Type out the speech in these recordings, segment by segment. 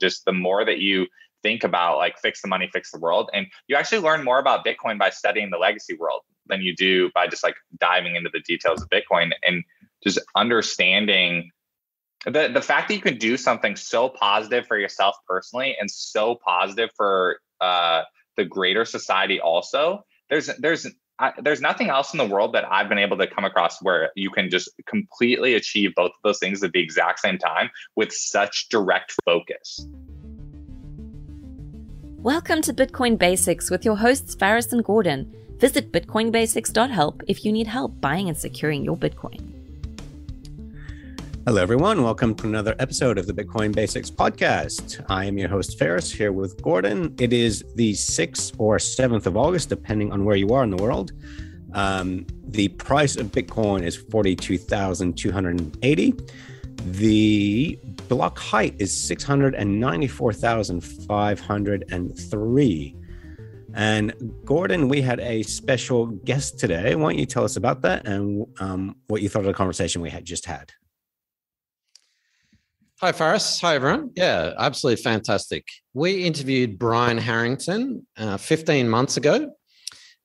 just the more that you think about like fix the money, fix the world, and you actually learn more about Bitcoin by studying the legacy world than you do by just like diving into the details of Bitcoin and just understanding the the fact that you can do something so positive for yourself personally and so positive for uh, the greater society also. There's there's I, there's nothing else in the world that I've been able to come across where you can just completely achieve both of those things at the exact same time with such direct focus. Welcome to Bitcoin Basics with your hosts Faris and Gordon. Visit bitcoinbasics.help if you need help buying and securing your Bitcoin. Hello, everyone. Welcome to another episode of the Bitcoin Basics podcast. I am your host, Faris, here with Gordon. It is the 6th or 7th of August, depending on where you are in the world. Um, the price of Bitcoin is 42,280. The block height is 694,503. And Gordon, we had a special guest today. Why don't you tell us about that and um, what you thought of the conversation we had just had? Hi, Faris. Hi, everyone. Yeah, absolutely fantastic. We interviewed Brian Harrington uh, 15 months ago.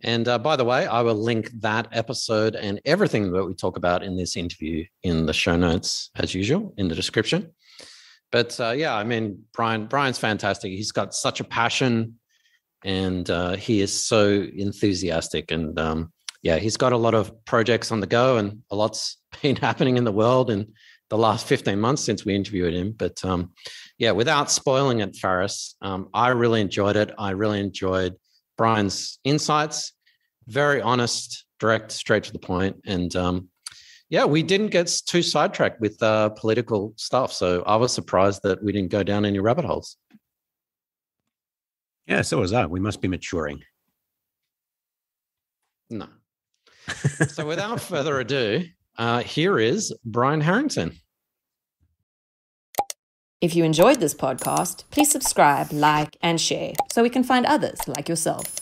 And uh, by the way, I will link that episode and everything that we talk about in this interview in the show notes, as usual, in the description. But uh, yeah, I mean, Brian, Brian's fantastic. He's got such a passion and uh, he is so enthusiastic. And um, yeah, he's got a lot of projects on the go and a lot's been happening in the world. And the last 15 months since we interviewed him. But um, yeah, without spoiling it, Faris, um, I really enjoyed it. I really enjoyed Brian's insights, very honest, direct, straight to the point. And um, yeah, we didn't get too sidetracked with uh, political stuff. So I was surprised that we didn't go down any rabbit holes. Yeah, so was I. We must be maturing. No. so without further ado, uh, here is Brian Harrington. If you enjoyed this podcast, please subscribe, like, and share so we can find others like yourself.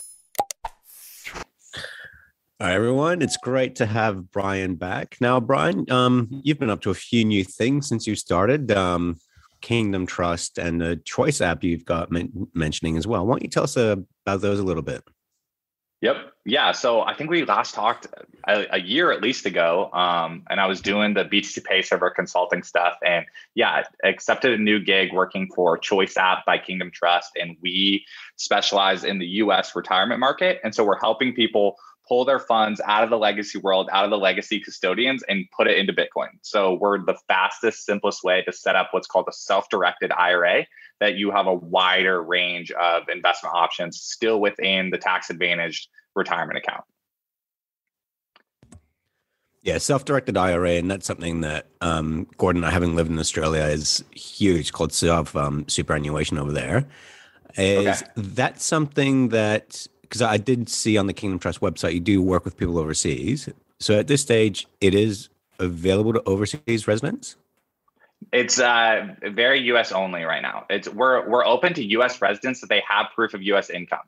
Hi, everyone. It's great to have Brian back. Now, Brian, um, you've been up to a few new things since you started um, Kingdom Trust and the Choice app you've got men- mentioning as well. Why don't you tell us uh, about those a little bit? Yep. Yeah. So I think we last talked a, a year at least ago, um, and I was doing the BTC Pay server consulting stuff, and yeah, accepted a new gig working for Choice App by Kingdom Trust, and we specialize in the U.S. retirement market, and so we're helping people pull their funds out of the legacy world, out of the legacy custodians, and put it into Bitcoin. So we're the fastest, simplest way to set up what's called a self-directed IRA that you have a wider range of investment options still within the tax advantaged retirement account. Yeah, self-directed IRA, and that's something that um, Gordon, I having lived in Australia, is huge. Called self um, superannuation over there. Is okay. that something that because I did see on the Kingdom Trust website you do work with people overseas. So at this stage, it is available to overseas residents. It's uh, very U.S. only right now. It's we're we're open to U.S. residents that they have proof of U.S. income,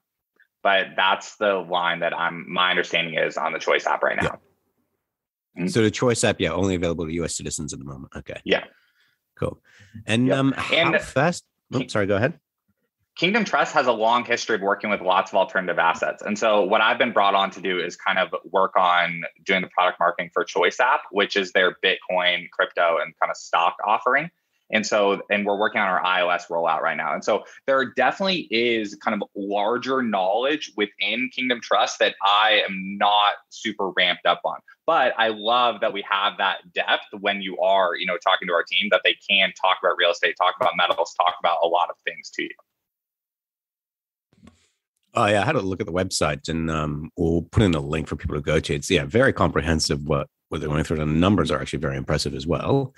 but that's the line that I'm my understanding is on the Choice app right now. Yeah. Mm-hmm. So the Choice app, yeah, only available to U.S. citizens at the moment. Okay. Yeah. Cool. And yep. um, how and, fast? Oops, sorry. Go ahead. Kingdom Trust has a long history of working with lots of alternative assets. And so, what I've been brought on to do is kind of work on doing the product marketing for Choice App, which is their Bitcoin, crypto, and kind of stock offering. And so, and we're working on our iOS rollout right now. And so, there definitely is kind of larger knowledge within Kingdom Trust that I am not super ramped up on. But I love that we have that depth when you are, you know, talking to our team that they can talk about real estate, talk about metals, talk about a lot of things to you. Oh yeah, I had a look at the website, and um, we'll put in a link for people to go to. It's yeah, very comprehensive. What what they're going through, and the numbers are actually very impressive as well.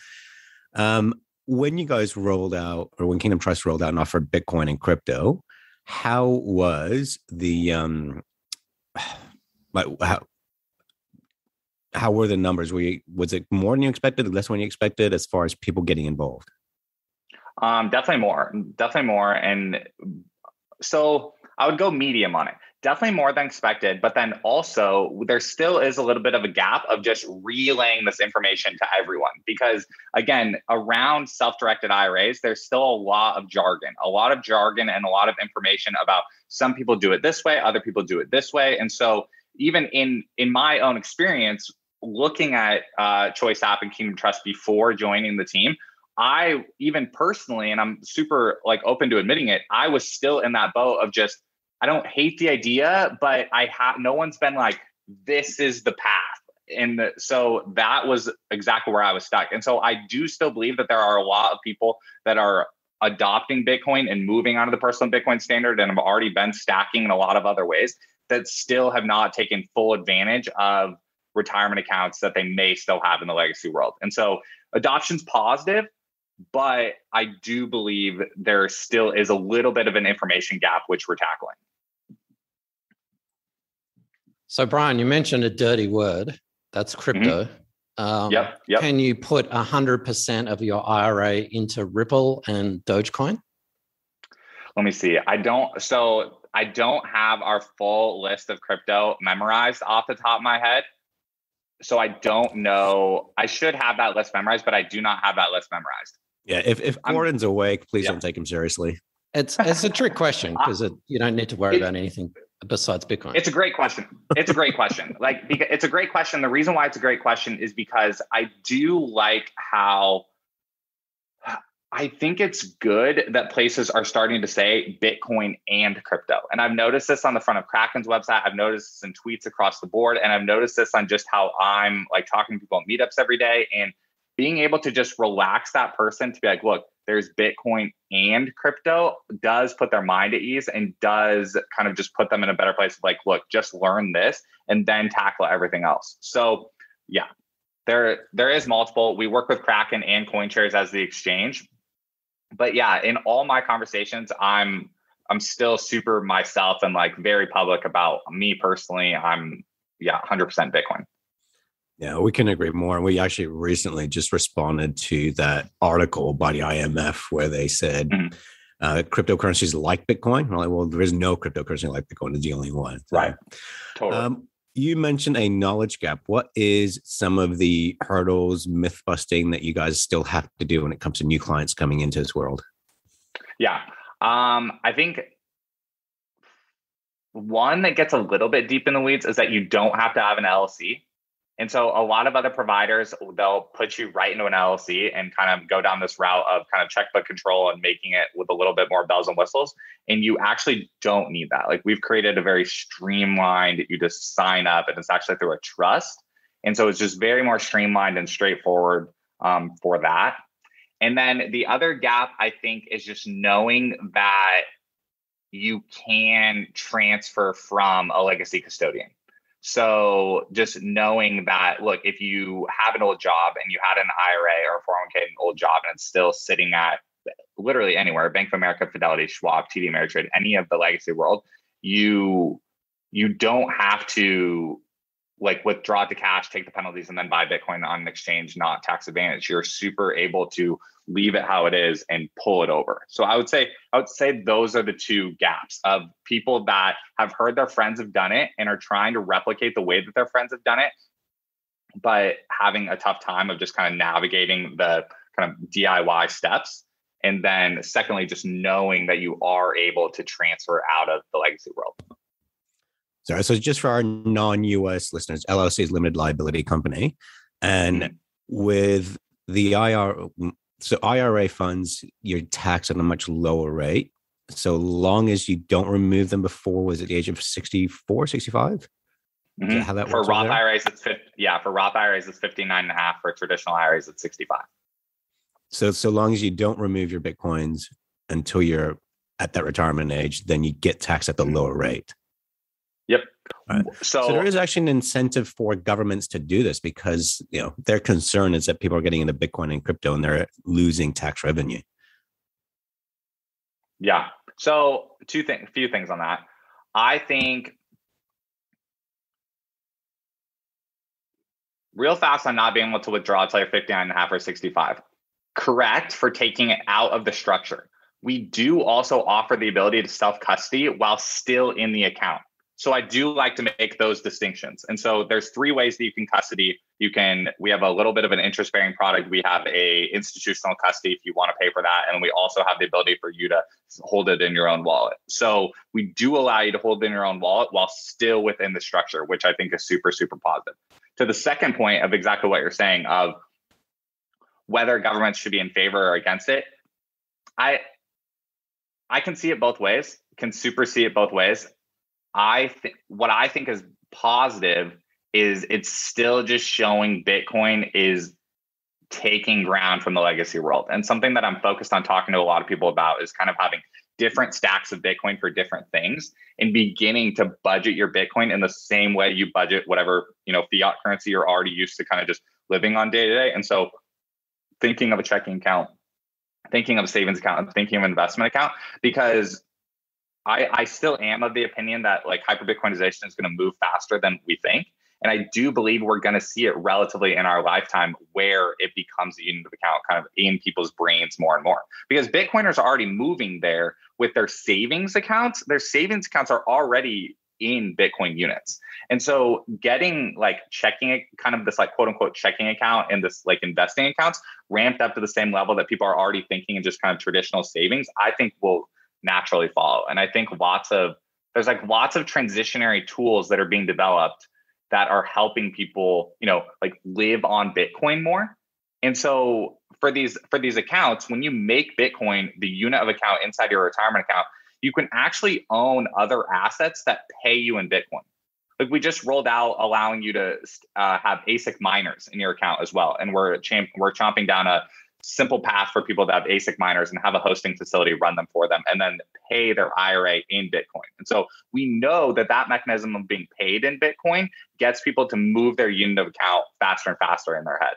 Um, when you guys rolled out, or when Kingdom Trust rolled out and offered Bitcoin and crypto, how was the um, like how how were the numbers? Were you, was it more than you expected, less than you expected, as far as people getting involved? Um, definitely more, definitely more, and so I would go medium on it. definitely more than expected. But then also, there still is a little bit of a gap of just relaying this information to everyone. Because again, around self directed IRAs, there's still a lot of jargon, a lot of jargon, and a lot of information about some people do it this way, other people do it this way. And so, even in in my own experience, looking at uh, Choice App and Kingdom Trust before joining the team, I even personally, and I'm super like open to admitting it, I was still in that boat of just I don't hate the idea, but I have no one's been like, this is the path. And so that was exactly where I was stuck. And so I do still believe that there are a lot of people that are adopting Bitcoin and moving onto the personal Bitcoin standard and have already been stacking in a lot of other ways that still have not taken full advantage of retirement accounts that they may still have in the legacy world. And so adoption's positive, but I do believe there still is a little bit of an information gap, which we're tackling. So, Brian, you mentioned a dirty word. That's mm-hmm. crypto. Mm-hmm. Um, yep, yep. Can you put 100% of your IRA into Ripple and Dogecoin? Let me see. I don't. So, I don't have our full list of crypto memorized off the top of my head. So, I don't know. I should have that list memorized, but I do not have that list memorized. Yeah. If, if Gordon's I'm, awake, please yeah. don't take him seriously. It's, it's a trick question because you don't need to worry it, about anything besides Bitcoin? It's a great question. It's a great question. Like it's a great question. The reason why it's a great question is because I do like how I think it's good that places are starting to say Bitcoin and crypto. And I've noticed this on the front of Kraken's website. I've noticed this in tweets across the board. And I've noticed this on just how I'm like talking to people at meetups every day and being able to just relax that person to be like, look, there's Bitcoin and crypto does put their mind at ease and does kind of just put them in a better place. Of like, look, just learn this and then tackle everything else. So, yeah, there there is multiple. We work with Kraken and CoinShares as the exchange, but yeah, in all my conversations, I'm I'm still super myself and like very public about me personally. I'm yeah, 100% Bitcoin. Yeah, we can agree more. We actually recently just responded to that article by the IMF where they said mm-hmm. uh, cryptocurrencies like Bitcoin. We're like, well, there is no cryptocurrency like Bitcoin. It's the only one. Right. Totally. Um, you mentioned a knowledge gap. What is some of the hurdles, myth busting that you guys still have to do when it comes to new clients coming into this world? Yeah. Um, I think one that gets a little bit deep in the weeds is that you don't have to have an LLC. And so a lot of other providers, they'll put you right into an LLC and kind of go down this route of kind of checkbook control and making it with a little bit more bells and whistles. And you actually don't need that. Like we've created a very streamlined, you just sign up and it's actually through a trust. And so it's just very more streamlined and straightforward um, for that. And then the other gap, I think, is just knowing that you can transfer from a legacy custodian. So just knowing that, look, if you have an old job and you had an IRA or 401k, an old job, and it's still sitting at literally anywhere, Bank of America, Fidelity, Schwab, TD Ameritrade, any of the legacy world, you you don't have to like withdraw to cash, take the penalties, and then buy Bitcoin on an exchange, not tax advantage. You're super able to leave it how it is and pull it over. So I would say, I would say those are the two gaps of people that have heard their friends have done it and are trying to replicate the way that their friends have done it, but having a tough time of just kind of navigating the kind of DIY steps. And then secondly, just knowing that you are able to transfer out of the legacy world. Sorry, so just for our non-US listeners, LLC is limited liability company, and mm-hmm. with the IR, so IRA funds, you're taxed at a much lower rate, so long as you don't remove them before was it the age of 64, 65? Mm-hmm. How that for Roth IRAs, it's 50, yeah. For Roth IRAs, it's 59 and a half. For traditional IRAs, it's 65. So so long as you don't remove your bitcoins until you're at that retirement age, then you get taxed at the mm-hmm. lower rate. Yep. Right. So, so, there is actually an incentive for governments to do this because you know their concern is that people are getting into Bitcoin and crypto and they're losing tax revenue. Yeah. So two things, few things on that. I think real fast on not being able to withdraw until you're 59 and a half or 65. Correct for taking it out of the structure. We do also offer the ability to self custody while still in the account. So I do like to make those distinctions. And so there's three ways that you can custody. You can we have a little bit of an interest bearing product. We have a institutional custody if you want to pay for that, and we also have the ability for you to hold it in your own wallet. So we do allow you to hold it in your own wallet while still within the structure, which I think is super super positive. To the second point of exactly what you're saying of whether governments should be in favor or against it, I I can see it both ways. Can super see it both ways. I think what I think is positive is it's still just showing Bitcoin is taking ground from the legacy world. And something that I'm focused on talking to a lot of people about is kind of having different stacks of Bitcoin for different things and beginning to budget your Bitcoin in the same way you budget whatever, you know, fiat currency you're already used to kind of just living on day to day. And so thinking of a checking account, thinking of a savings account, and thinking of an investment account, because I, I still am of the opinion that like hyper Bitcoinization is going to move faster than we think. And I do believe we're going to see it relatively in our lifetime where it becomes a unit of account kind of in people's brains more and more. Because Bitcoiners are already moving there with their savings accounts. Their savings accounts are already in Bitcoin units. And so getting like checking kind of this like quote unquote checking account and this like investing accounts ramped up to the same level that people are already thinking in just kind of traditional savings, I think will naturally follow. And I think lots of there's like lots of transitionary tools that are being developed that are helping people, you know, like live on Bitcoin more. And so for these for these accounts, when you make Bitcoin the unit of account inside your retirement account, you can actually own other assets that pay you in Bitcoin. Like we just rolled out allowing you to uh, have ASIC miners in your account as well, and we're champ- we're chomping down a simple path for people to have ASIC miners and have a hosting facility run them for them and then pay their IRA in Bitcoin. And so we know that that mechanism of being paid in Bitcoin gets people to move their unit of account faster and faster in their head.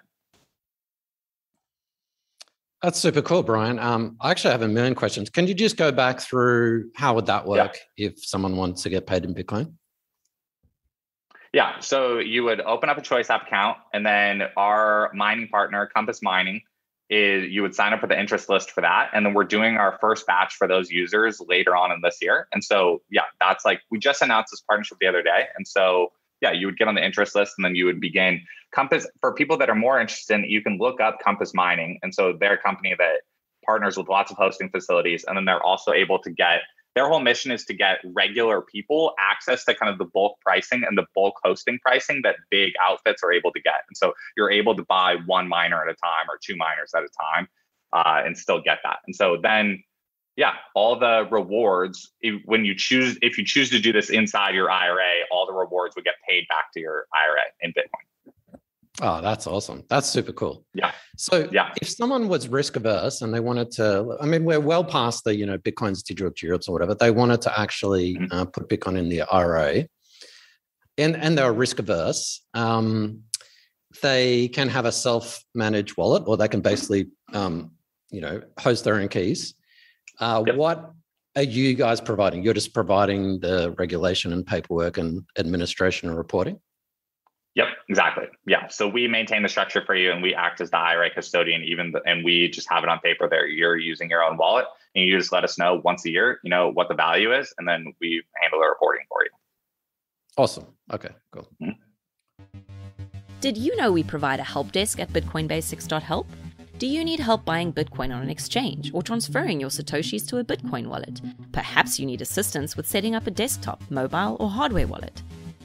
That's super cool, Brian. Um, I actually have a million questions. Can you just go back through how would that work yeah. if someone wants to get paid in Bitcoin? Yeah, so you would open up a Choice App account, and then our mining partner, Compass Mining, is you would sign up for the interest list for that. And then we're doing our first batch for those users later on in this year. And so, yeah, that's like we just announced this partnership the other day. And so, yeah, you would get on the interest list and then you would begin Compass. For people that are more interested, in, you can look up Compass Mining. And so they're a company that partners with lots of hosting facilities. And then they're also able to get their whole mission is to get regular people access to kind of the bulk pricing and the bulk hosting pricing that big outfits are able to get. And so you're able to buy one miner at a time or two miners at a time uh, and still get that. And so then, yeah, all the rewards if, when you choose if you choose to do this inside your IRA, all the rewards would get paid back to your IRA in Bitcoin. Oh, that's awesome. That's super cool. Yeah. So yeah. if someone was risk averse and they wanted to, I mean, we're well past the, you know, Bitcoin's digital jewels or whatever. They wanted to actually mm-hmm. uh, put Bitcoin in the IRA and, and they're risk averse. Um, they can have a self-managed wallet or they can basically, um, you know, host their own keys. Uh, yep. What are you guys providing? You're just providing the regulation and paperwork and administration and reporting? Yep, exactly. Yeah. So we maintain the structure for you and we act as the IRA custodian, even the, and we just have it on paper there. You're using your own wallet and you just let us know once a year, you know, what the value is, and then we handle the reporting for you. Awesome. Okay, cool. Mm-hmm. Did you know we provide a help desk at bitcoinbasics.help? Do you need help buying Bitcoin on an exchange or transferring your Satoshis to a Bitcoin wallet? Perhaps you need assistance with setting up a desktop, mobile, or hardware wallet.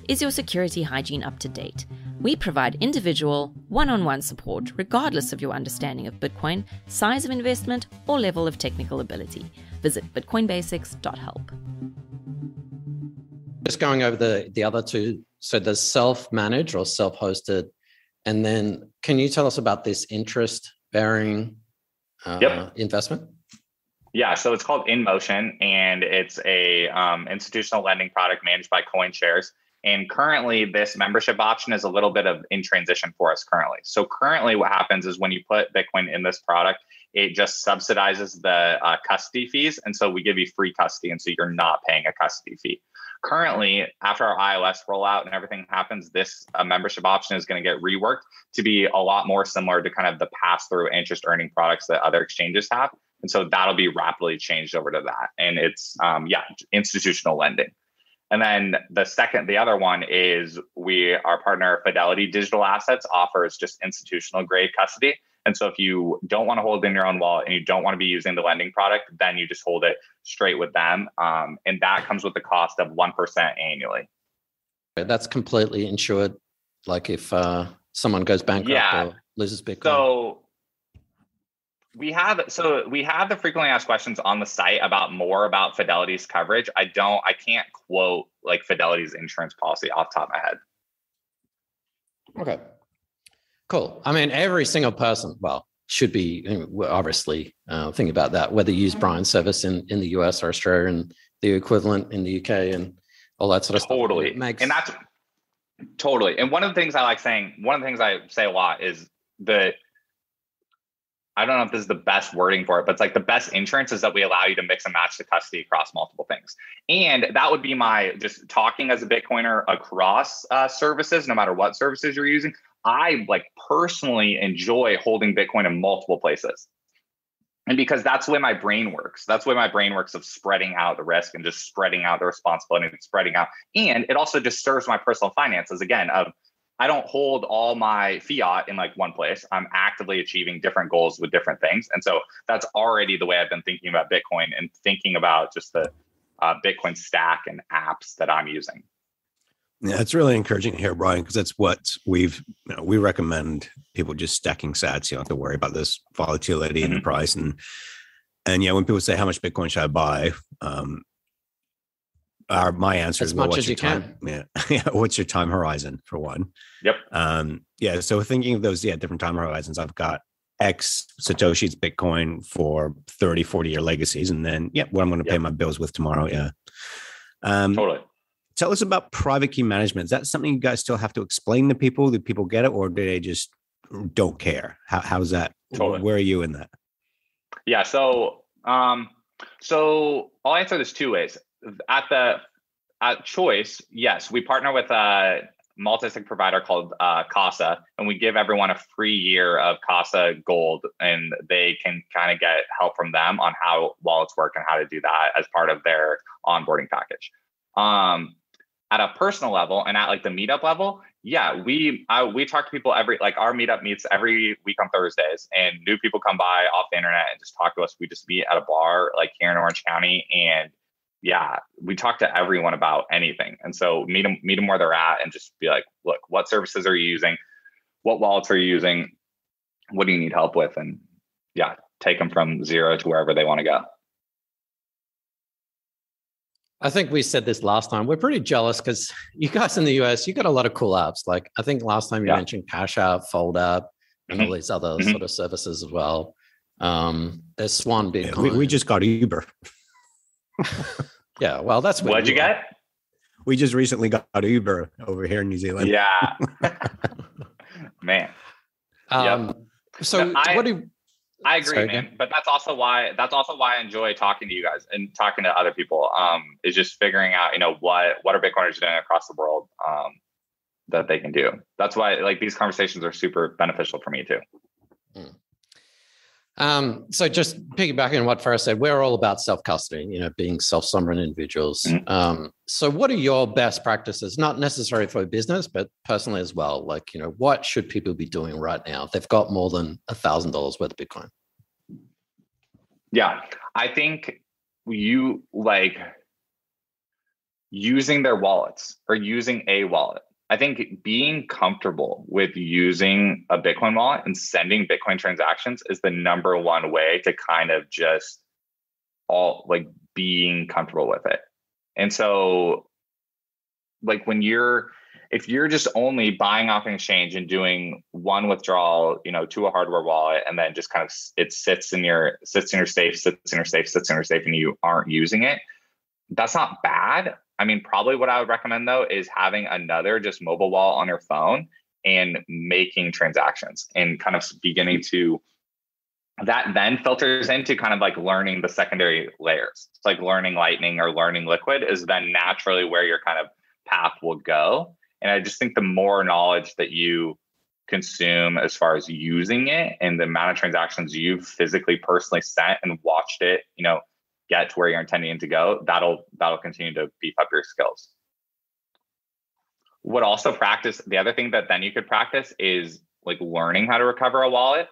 Is your security hygiene up to date? We provide individual, one on one support regardless of your understanding of Bitcoin, size of investment, or level of technical ability. Visit bitcoinbasics.help. Just going over the, the other two. So there's self managed or self hosted. And then can you tell us about this interest bearing uh, yep. investment? Yeah, so it's called InMotion, and it's a um, institutional lending product managed by CoinShares. And currently, this membership option is a little bit of in transition for us currently. So currently, what happens is when you put Bitcoin in this product, it just subsidizes the uh, custody fees, and so we give you free custody, and so you're not paying a custody fee. Currently, after our iOS rollout and everything happens, this uh, membership option is going to get reworked to be a lot more similar to kind of the pass-through interest earning products that other exchanges have, and so that'll be rapidly changed over to that. And it's um, yeah, institutional lending. And then the second, the other one is we, our partner Fidelity Digital Assets offers just institutional grade custody. And so if you don't want to hold it in your own wallet and you don't want to be using the lending product, then you just hold it straight with them. Um, and that comes with the cost of 1% annually. That's completely insured. Like if uh, someone goes bankrupt yeah. or loses Bitcoin. So we have so we have the frequently asked questions on the site about more about Fidelity's coverage. I don't I can't quote like Fidelity's insurance policy off top of my head. Okay. Cool. I mean, every single person, well, should be obviously uh, thinking about that, whether you use mm-hmm. Brian's service in, in the US or Australia and the equivalent in the UK and all that sort of totally. stuff. Totally. Makes... And that's totally. And one of the things I like saying, one of the things I say a lot is that I don't know if this is the best wording for it, but it's like the best insurance is that we allow you to mix and match the custody across multiple things. And that would be my just talking as a Bitcoiner across uh, services, no matter what services you're using. I like personally enjoy holding Bitcoin in multiple places. And because that's the way my brain works. That's the way my brain works of spreading out the risk and just spreading out the responsibility and spreading out. And it also just serves my personal finances again of I don't hold all my fiat in like one place. I'm actively achieving different goals with different things. And so that's already the way I've been thinking about Bitcoin and thinking about just the uh, Bitcoin stack and apps that I'm using. Yeah, it's really encouraging to hear, Brian, because that's what we've you know, we recommend people just stacking sats. You don't have to worry about this volatility mm-hmm. in the price. And and yeah, when people say how much Bitcoin should I buy, um, our my answer as is well, much as you time? can. Yeah. yeah. What's your time horizon for one? Yep. Um, yeah. So thinking of those, yeah, different time horizons, I've got X Satoshi's Bitcoin for 30, 40 year legacies. And then, yeah, what I'm going to yep. pay my bills with tomorrow. Yeah. Um, totally. Tell us about private key management. Is that something you guys still have to explain to people? Do people get it or do they just don't care? How, how's that? Totally. Where are you in that? Yeah. So, um, so I'll answer this two ways at the at choice, yes, we partner with a multi-sig provider called uh, Casa, and we give everyone a free year of Casa Gold, and they can kind of get help from them on how wallets work and how to do that as part of their onboarding package. Um, at a personal level and at like the meetup level, yeah, we uh, we talk to people every like our meetup meets every week on Thursdays, and new people come by off the internet and just talk to us. We just meet at a bar like here in Orange County, and yeah, we talk to everyone about anything. And so meet them, meet them where they're at and just be like, look, what services are you using? What wallets are you using? What do you need help with? And yeah, take them from zero to wherever they want to go. I think we said this last time. We're pretty jealous because you guys in the US, you got a lot of cool apps. Like I think last time you yeah. mentioned Cash App, Fold App, and mm-hmm. all these other mm-hmm. sort of services as well. Um, there's Swan Bitcoin. Yeah, we, we just got Uber. Yeah, well, that's what would you got. We just recently got Uber over here in New Zealand. Yeah, man. Um, yep. So no, I, what do you, I agree, Sorry, man. Again? But that's also why that's also why I enjoy talking to you guys and talking to other people. Um, is just figuring out, you know, what what are Bitcoiners doing across the world um, that they can do. That's why like these conversations are super beneficial for me too. Mm. Um, so just piggybacking on what Faris said, we're all about self-custody, you know, being self-sovereign individuals. Mm-hmm. Um, so what are your best practices, not necessarily for business, but personally as well? Like, you know, what should people be doing right now if they've got more than a thousand dollars worth of Bitcoin? Yeah, I think you like using their wallets or using a wallet I think being comfortable with using a Bitcoin wallet and sending Bitcoin transactions is the number one way to kind of just all like being comfortable with it. And so, like when you're, if you're just only buying off an exchange and doing one withdrawal, you know, to a hardware wallet, and then just kind of it sits in your sits in your safe, sits in your safe, sits in your safe, and you aren't using it, that's not bad. I mean, probably what I would recommend though is having another just mobile wallet on your phone and making transactions and kind of beginning to that then filters into kind of like learning the secondary layers. It's like learning lightning or learning liquid is then naturally where your kind of path will go. And I just think the more knowledge that you consume as far as using it and the amount of transactions you've physically personally sent and watched it, you know, get to where you're intending to go, that'll that'll continue to beef up your skills. What also practice, the other thing that then you could practice is like learning how to recover a wallet.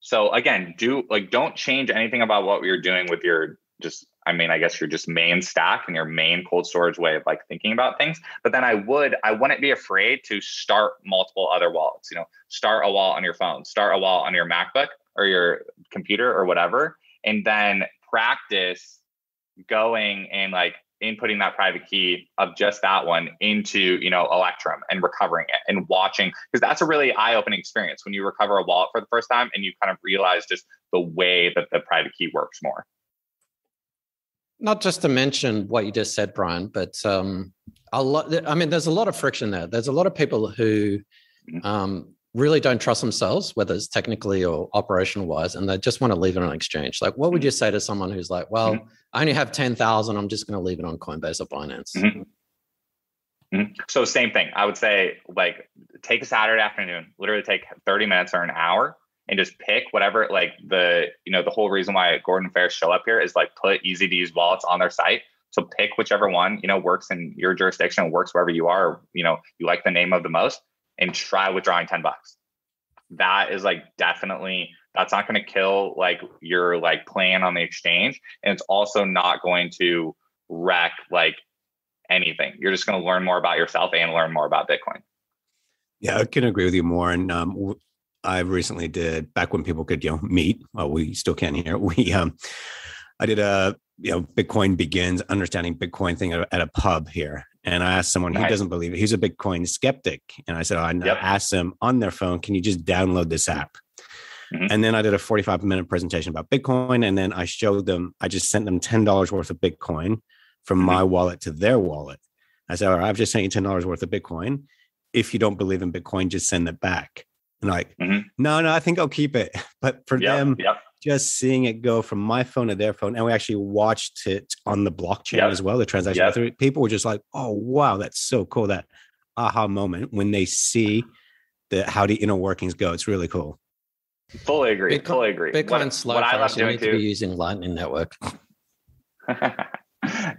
So again, do like don't change anything about what you're doing with your just I mean, I guess your just main stack and your main cold storage way of like thinking about things. But then I would, I wouldn't be afraid to start multiple other wallets. You know, start a wallet on your phone, start a wallet on your MacBook or your computer or whatever, and then practice going and like inputting that private key of just that one into you know electrum and recovering it and watching because that's a really eye-opening experience when you recover a wallet for the first time and you kind of realize just the way that the private key works more not just to mention what you just said brian but um a lot i mean there's a lot of friction there there's a lot of people who mm-hmm. um really don't trust themselves, whether it's technically or operational wise, and they just want to leave it on exchange. Like, what would mm-hmm. you say to someone who's like, well, mm-hmm. I only have 10,000, I'm just going to leave it on Coinbase or Binance? Mm-hmm. mm-hmm. So, same thing. I would say, like, take a Saturday afternoon, literally take 30 minutes or an hour and just pick whatever, like, the, you know, the whole reason why Gordon Faris show up here is like put easy to use wallets on their site. So pick whichever one, you know, works in your jurisdiction, works wherever you are, you know, you like the name of the most and try withdrawing 10 bucks. That is like definitely that's not going to kill like your like plan on the exchange and it's also not going to wreck like anything. You're just going to learn more about yourself and learn more about Bitcoin. Yeah, I can agree with you more. And um, I recently did back when people could you know meet. Well, we still can here. We um, I did a you know Bitcoin begins understanding Bitcoin thing at a pub here, and I asked someone, nice. he doesn't believe it. He's a Bitcoin skeptic. And I said, oh, I yep. asked him on their phone, can you just download this app? Mm-hmm. And then I did a 45 minute presentation about Bitcoin. And then I showed them, I just sent them $10 worth of Bitcoin from mm-hmm. my wallet to their wallet. I said, all right, I've just sent you $10 worth of Bitcoin. If you don't believe in Bitcoin, just send it back. And like, mm-hmm. no, no, I think I'll keep it. But for yep. them, yep just seeing it go from my phone to their phone, and we actually watched it on the blockchain yep. as well. The transaction, yep. people were just like, "Oh wow, that's so cool!" That aha moment when they see the how the inner workings go. It's really cool. Fully agree. Bitcoin, fully agree. Bitcoin what, slow what I love doing to be using Lightning Network.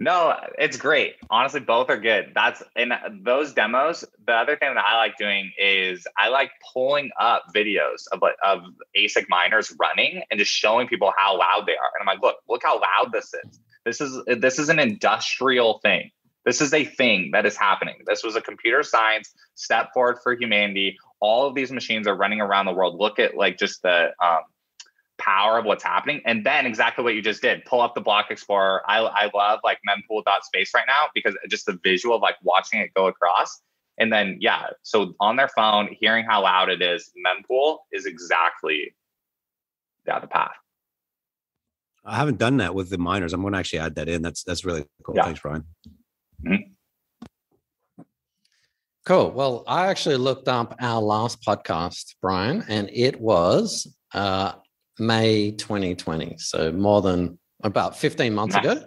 no, it's great. Honestly, both are good. That's in those demos. The other thing that I like doing is I like pulling up videos of of ASIC miners running and just showing people how loud they are. And I'm like, look, look how loud this is. This is this is an industrial thing. This is a thing that is happening. This was a computer science step forward for humanity. All of these machines are running around the world. Look at like just the um, power of what's happening. And then exactly what you just did, pull up the block explorer. I, I love like mempool.space right now because just the visual of like watching it go across. And then, yeah, so on their phone, hearing how loud it is, mempool is exactly down the path. I haven't done that with the miners. I'm going to actually add that in. That's that's really cool. Yeah. Thanks, Brian. Mm-hmm. Cool. Well, I actually looked up our last podcast, Brian, and it was uh, May 2020. So more than about 15 months ago.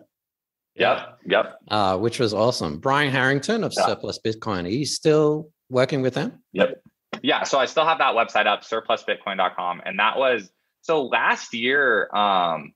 Yep. Yep. Uh, which was awesome. Brian Harrington of Surplus Bitcoin. Are you still working with them? Yep. Yeah. So I still have that website up, surplusbitcoin.com. And that was so last year, um,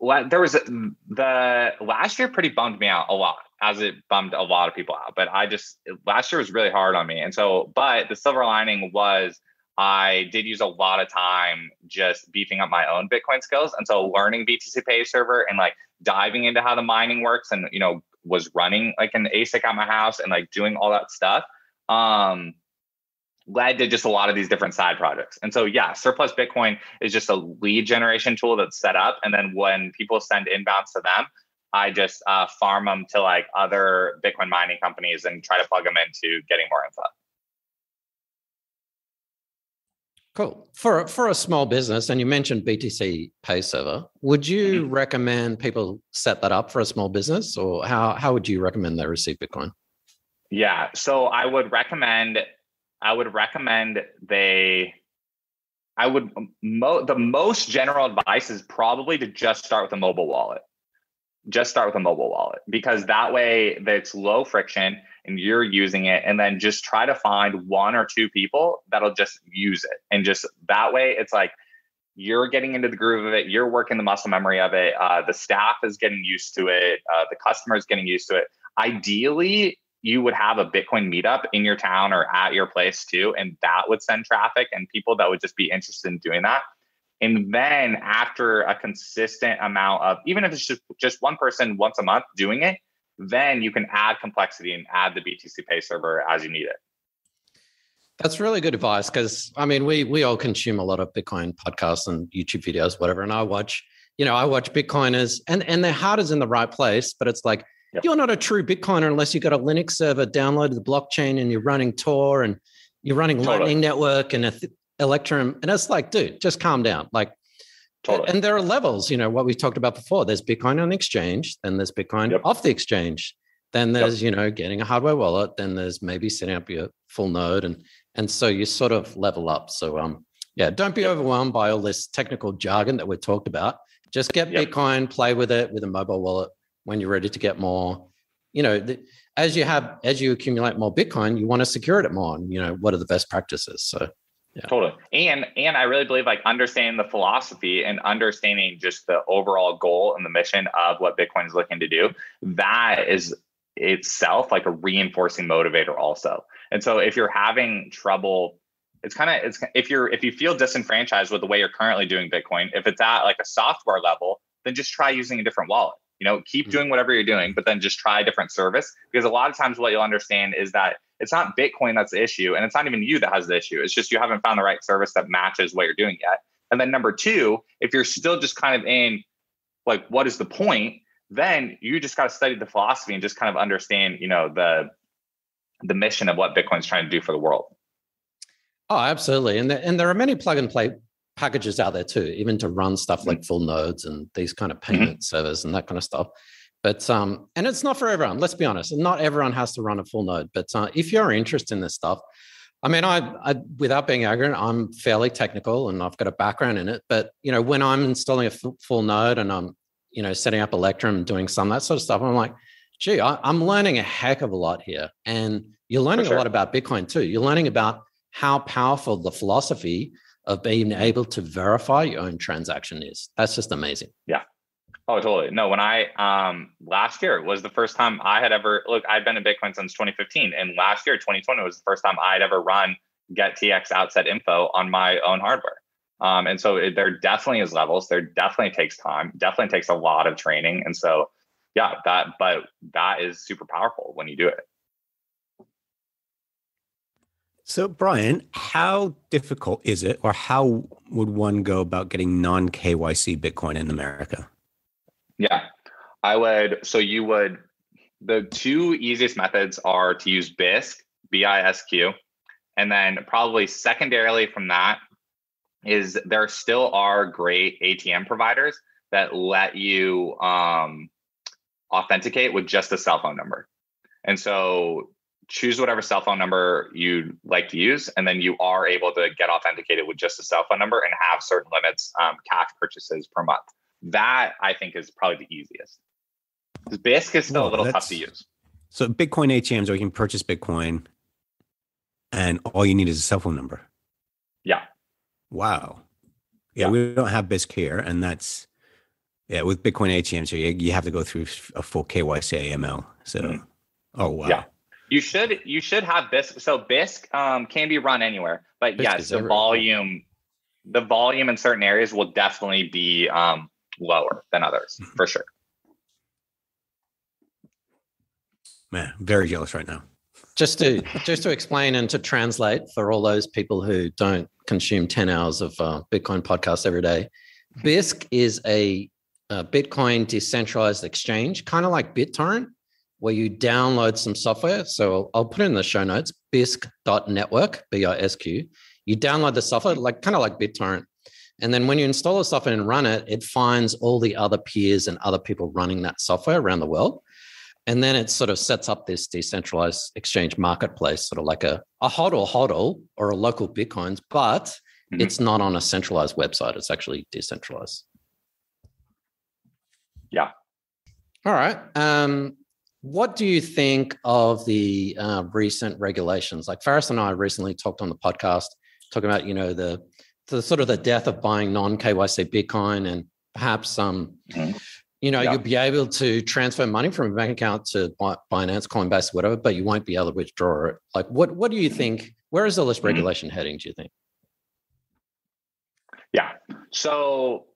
there was the last year pretty bummed me out a lot as it bummed a lot of people out but i just last year was really hard on me and so but the silver lining was I did use a lot of time just beefing up my own Bitcoin skills. And so learning BTC Pay server and like diving into how the mining works and, you know, was running like an ASIC at my house and like doing all that stuff um, led to just a lot of these different side projects. And so, yeah, Surplus Bitcoin is just a lead generation tool that's set up. And then when people send inbounds to them, I just uh, farm them to like other Bitcoin mining companies and try to plug them into getting more info. Cool. For for a small business, and you mentioned BTC Pay Server, would you mm-hmm. recommend people set that up for a small business, or how how would you recommend they receive Bitcoin? Yeah, so I would recommend I would recommend they I would mo- the most general advice is probably to just start with a mobile wallet. Just start with a mobile wallet because that way it's low friction and you're using it. And then just try to find one or two people that'll just use it. And just that way it's like you're getting into the groove of it. You're working the muscle memory of it. Uh, the staff is getting used to it. Uh, the customer is getting used to it. Ideally you would have a Bitcoin meetup in your town or at your place too, and that would send traffic and people that would just be interested in doing that. And then after a consistent amount of, even if it's just just one person once a month doing it, then you can add complexity and add the BTC Pay server as you need it. That's really good advice because I mean we we all consume a lot of Bitcoin podcasts and YouTube videos, whatever, and I watch you know I watch Bitcoiners and and their heart is in the right place, but it's like yep. you're not a true Bitcoiner unless you've got a Linux server downloaded the blockchain and you're running Tor and you're running totally. Lightning Network and Electrum, and it's like, dude, just calm down, like. Totally. And there are levels, you know, what we talked about before. There's Bitcoin on the exchange, then there's Bitcoin yep. off the exchange, then there's, yep. you know, getting a hardware wallet, then there's maybe setting up your full node and and so you sort of level up. So um, yeah, don't be overwhelmed by all this technical jargon that we talked about. Just get yep. Bitcoin, play with it with a mobile wallet when you're ready to get more. You know, the, as you have as you accumulate more Bitcoin, you want to secure it more. And you know, what are the best practices? So yeah. Totally. And and I really believe like understanding the philosophy and understanding just the overall goal and the mission of what Bitcoin is looking to do, that is itself like a reinforcing motivator also. And so if you're having trouble, it's kind of it's if you're if you feel disenfranchised with the way you're currently doing Bitcoin, if it's at like a software level, then just try using a different wallet. You know, keep mm-hmm. doing whatever you're doing, but then just try a different service. Because a lot of times what you'll understand is that it's not Bitcoin that's the issue, and it's not even you that has the issue. It's just you haven't found the right service that matches what you're doing yet. And then number two, if you're still just kind of in like what is the point, then you just got to study the philosophy and just kind of understand, you know, the the mission of what Bitcoin's trying to do for the world. Oh, absolutely. And there, and there are many plug and play packages out there too, even to run stuff like mm-hmm. full nodes and these kind of payment mm-hmm. servers and that kind of stuff. But um, and it's not for everyone. Let's be honest. Not everyone has to run a full node. But uh, if you're interested in this stuff, I mean, I, I without being arrogant, I'm fairly technical and I've got a background in it. But you know, when I'm installing a full node and I'm you know setting up Electrum and doing some of that sort of stuff, I'm like, gee, I, am learning a heck of a lot here. And you're learning sure. a lot about Bitcoin too. You're learning about how powerful the philosophy of being able to verify your own transaction is. That's just amazing. Yeah. Oh, totally. No, when I um last year was the first time I had ever look, I've been in Bitcoin since 2015. And last year, 2020 was the first time I'd ever run gettxoutsetinfo on my own hardware. Um, and so it, there definitely is levels. There definitely takes time, definitely takes a lot of training. And so yeah, that but that is super powerful when you do it. So, Brian, how difficult is it, or how would one go about getting non KYC Bitcoin in America? Yeah, I would. So, you would, the two easiest methods are to use Bisq, B I S Q. And then, probably secondarily from that, is there still are great ATM providers that let you um, authenticate with just a cell phone number. And so choose whatever cell phone number you'd like to use, and then you are able to get authenticated with just a cell phone number and have certain limits, um, cash purchases per month. That I think is probably the easiest. Bisq is still a little tough to use. So Bitcoin ATMs, where you can purchase Bitcoin, and all you need is a cell phone number. Yeah. Wow. Yeah, yeah. we don't have Bisq here, and that's yeah, with Bitcoin ATM, so you, you have to go through a full KYC AML. So, mm-hmm. oh wow. Yeah. You should you should have Bisq. So Bisq um, can be run anywhere, but Bisq yes, the volume the volume in certain areas will definitely be um, lower than others mm-hmm. for sure. Man, very jealous right now. Just to just to explain and to translate for all those people who don't consume ten hours of uh, Bitcoin podcasts every day, Bisq is a a Bitcoin decentralized exchange, kind of like BitTorrent, where you download some software. So I'll put it in the show notes, bisq.network, B-I-S-Q. You download the software, like kind of like BitTorrent. And then when you install the software and run it, it finds all the other peers and other people running that software around the world. And then it sort of sets up this decentralized exchange marketplace, sort of like a, a hodl hodl or a local Bitcoins, but mm-hmm. it's not on a centralized website. It's actually decentralized. Yeah. All right. Um, what do you think of the uh, recent regulations? Like Faris and I recently talked on the podcast talking about, you know, the the sort of the death of buying non KYC Bitcoin and perhaps um, mm-hmm. You know, yeah. you'll be able to transfer money from a bank account to Binance, Coinbase, whatever, but you won't be able to withdraw it. Like, what what do you think? Where is all this mm-hmm. regulation mm-hmm. heading? Do you think? Yeah. So,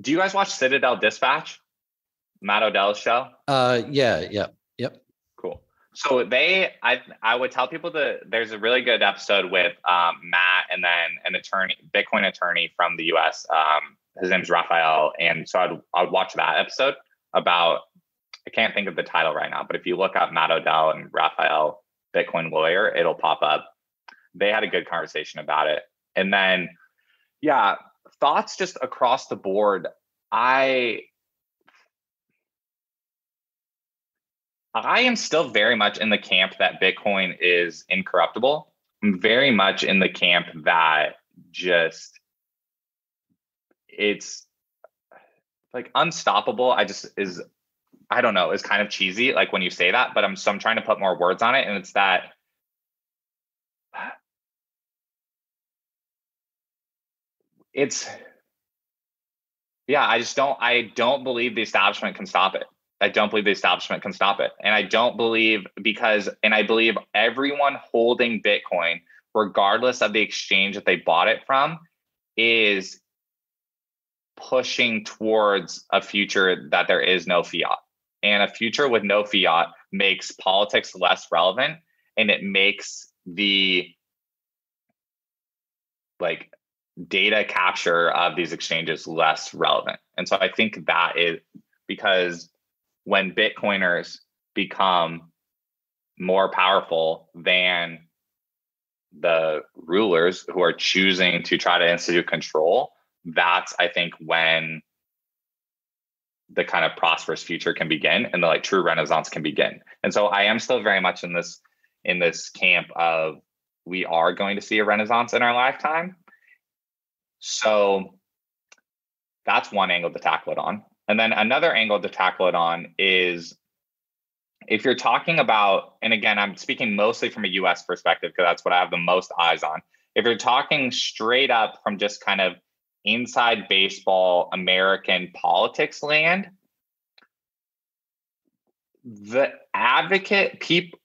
do you guys watch Citadel Dispatch? Matt Odell's show? Uh, yeah, yeah. So they, I, I would tell people that there's a really good episode with um, Matt and then an attorney, Bitcoin attorney from the U.S. Um, his name's Raphael, and so I'd I'd watch that episode about. I can't think of the title right now, but if you look up Matt Odell and Raphael Bitcoin lawyer, it'll pop up. They had a good conversation about it, and then yeah, thoughts just across the board. I I am still very much in the camp that Bitcoin is incorruptible. I'm very much in the camp that just it's like unstoppable. I just is I don't know, is kind of cheesy like when you say that, but I'm so I'm trying to put more words on it and it's that it's yeah, I just don't I don't believe the establishment can stop it. I don't believe the establishment can stop it. And I don't believe because, and I believe everyone holding Bitcoin, regardless of the exchange that they bought it from, is pushing towards a future that there is no fiat. And a future with no fiat makes politics less relevant and it makes the like data capture of these exchanges less relevant. And so I think that is because when Bitcoiners become more powerful than the rulers who are choosing to try to institute control, that's I think when the kind of prosperous future can begin and the like true renaissance can begin. And so I am still very much in this in this camp of we are going to see a renaissance in our lifetime. So that's one angle to tackle it on. And then another angle to tackle it on is if you're talking about, and again, I'm speaking mostly from a US perspective because that's what I have the most eyes on. If you're talking straight up from just kind of inside baseball, American politics land, the advocate people,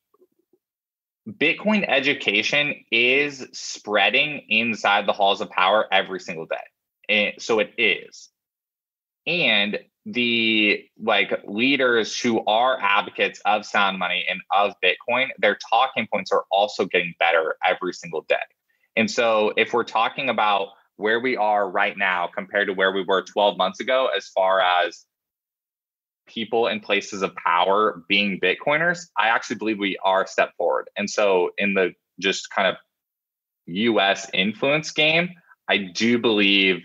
Bitcoin education is spreading inside the halls of power every single day. And so it is and the like leaders who are advocates of sound money and of bitcoin their talking points are also getting better every single day. And so if we're talking about where we are right now compared to where we were 12 months ago as far as people in places of power being bitcoiners i actually believe we are a step forward. And so in the just kind of us influence game i do believe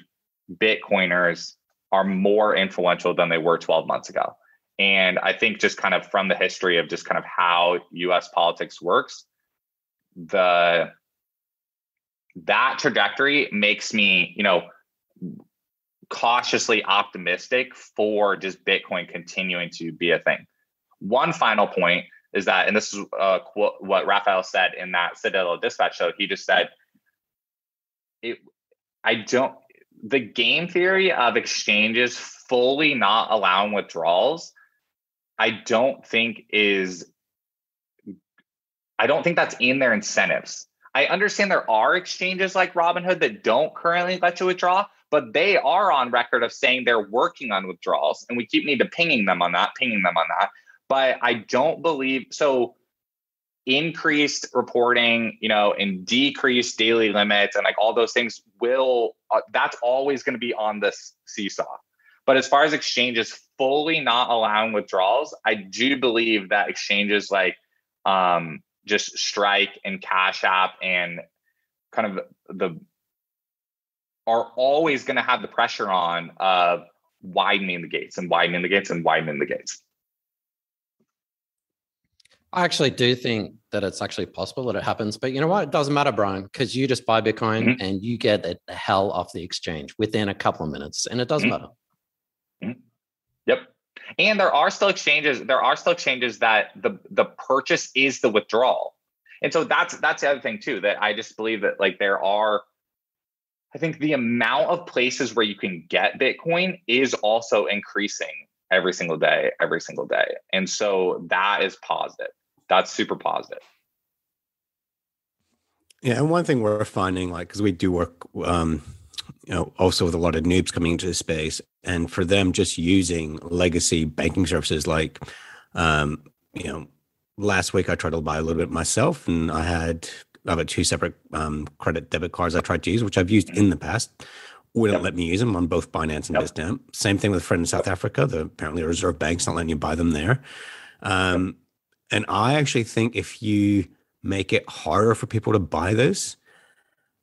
bitcoiners are more influential than they were 12 months ago. And I think just kind of from the history of just kind of how US politics works, the that trajectory makes me, you know, cautiously optimistic for just Bitcoin continuing to be a thing. One final point is that, and this is uh, what Raphael said in that Citadel Dispatch show. He just said, it, I don't, the game theory of exchanges fully not allowing withdrawals, I don't think is I don't think that's in their incentives. I understand there are exchanges like Robinhood that don't currently let you withdraw, but they are on record of saying they're working on withdrawals. And we keep need to pinging them on that, pinging them on that. But I don't believe so increased reporting, you know, and decreased daily limits and like all those things will uh, that's always going to be on this seesaw. But as far as exchanges fully not allowing withdrawals, I do believe that exchanges like um, just Strike and Cash App and kind of the are always going to have the pressure on of widening the gates and widening the gates and widening the gates. I actually do think that it's actually possible that it happens. But you know what? It doesn't matter, Brian, because you just buy Bitcoin mm-hmm. and you get it the hell off the exchange within a couple of minutes. And it doesn't mm-hmm. matter. Mm-hmm. Yep. And there are still exchanges, there are still exchanges that the the purchase is the withdrawal. And so that's that's the other thing too, that I just believe that like there are I think the amount of places where you can get Bitcoin is also increasing every single day, every single day. And so that is positive. That's super positive. Yeah, and one thing we're finding, like, because we do work, um, you know, also with a lot of noobs coming into the space, and for them just using legacy banking services, like, um, you know, last week I tried to buy a little bit myself, and I had about two separate um, credit debit cards I tried to use, which I've used in the past. Wouldn't yep. let me use them on both Binance and yep. Same thing with a friend in South Africa. The apparently Reserve Bank's not letting you buy them there. Um. And I actually think if you make it harder for people to buy this,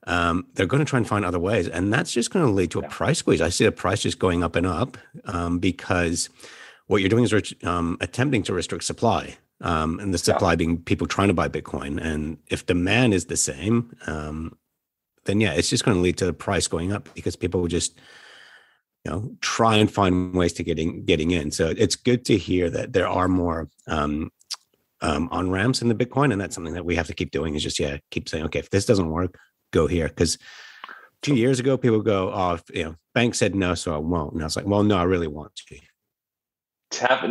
um, they're going to try and find other ways, and that's just going to lead to a price squeeze. I see the price just going up and up um, because what you're doing is um, attempting to restrict supply, um, and the supply yeah. being people trying to buy Bitcoin. And if demand is the same, um, then yeah, it's just going to lead to the price going up because people will just you know try and find ways to getting getting in. So it's good to hear that there are more um, um, on ramps in the Bitcoin, and that's something that we have to keep doing. Is just yeah, keep saying, okay, if this doesn't work, go here. Because two years ago, people go, oh, you know, bank said no, so I won't. And I was like, well, no, I really want to.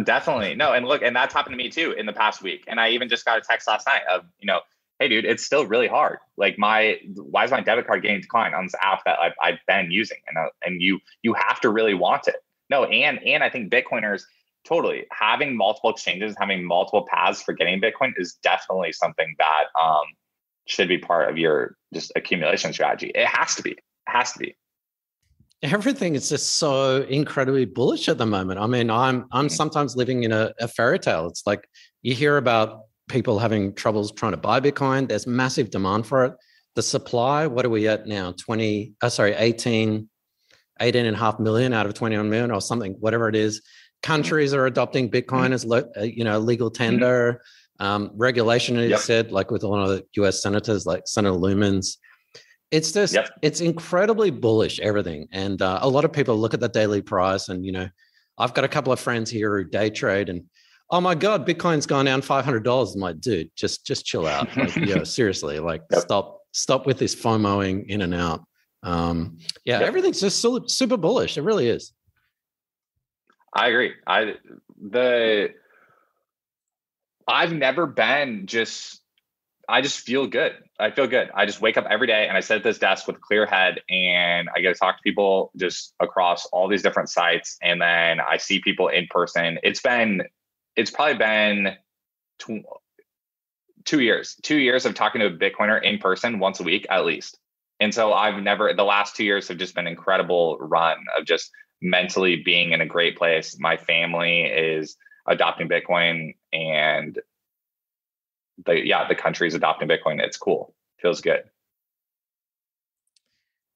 Definitely no, and look, and that's happened to me too in the past week. And I even just got a text last night of you know, hey dude, it's still really hard. Like my why is my debit card getting declined on this app that I've, I've been using, and uh, and you you have to really want it. No, and and I think Bitcoiners totally. Having multiple exchanges having multiple paths for getting bitcoin is definitely something that um, should be part of your just accumulation strategy. It has to be. It has to be. Everything is just so incredibly bullish at the moment. I mean i'm i'm mm-hmm. sometimes living in a, a fairy tale. It's like you hear about people having troubles trying to buy bitcoin. There's massive demand for it. The supply what are we at now? 20 uh, sorry 18 18 and a half million out of 21 million or something whatever it is countries are adopting Bitcoin as le- uh, you know legal mm-hmm. tender. Um, regulation, as yep. you said, like with a lot of the U.S. senators, like Senator Lummis. It's just yep. it's incredibly bullish everything, and uh, a lot of people look at the daily price, and you know, I've got a couple of friends here who day trade, and oh my god, Bitcoin's gone down five hundred dollars. I'm like, dude, just just chill out. Like, yeah, seriously, like yep. stop stop with this FOMOing in and out. Um, yeah, everything's just super bullish. It really is. I agree. I the I've never been just I just feel good. I feel good. I just wake up every day and I sit at this desk with a clear head and I get to talk to people just across all these different sites and then I see people in person. It's been it's probably been two, two years. 2 years of talking to a bitcoiner in person once a week at least. And so I've never the last 2 years have just been incredible run of just mentally being in a great place. My family is adopting Bitcoin and the yeah, the country is adopting Bitcoin. It's cool. Feels good.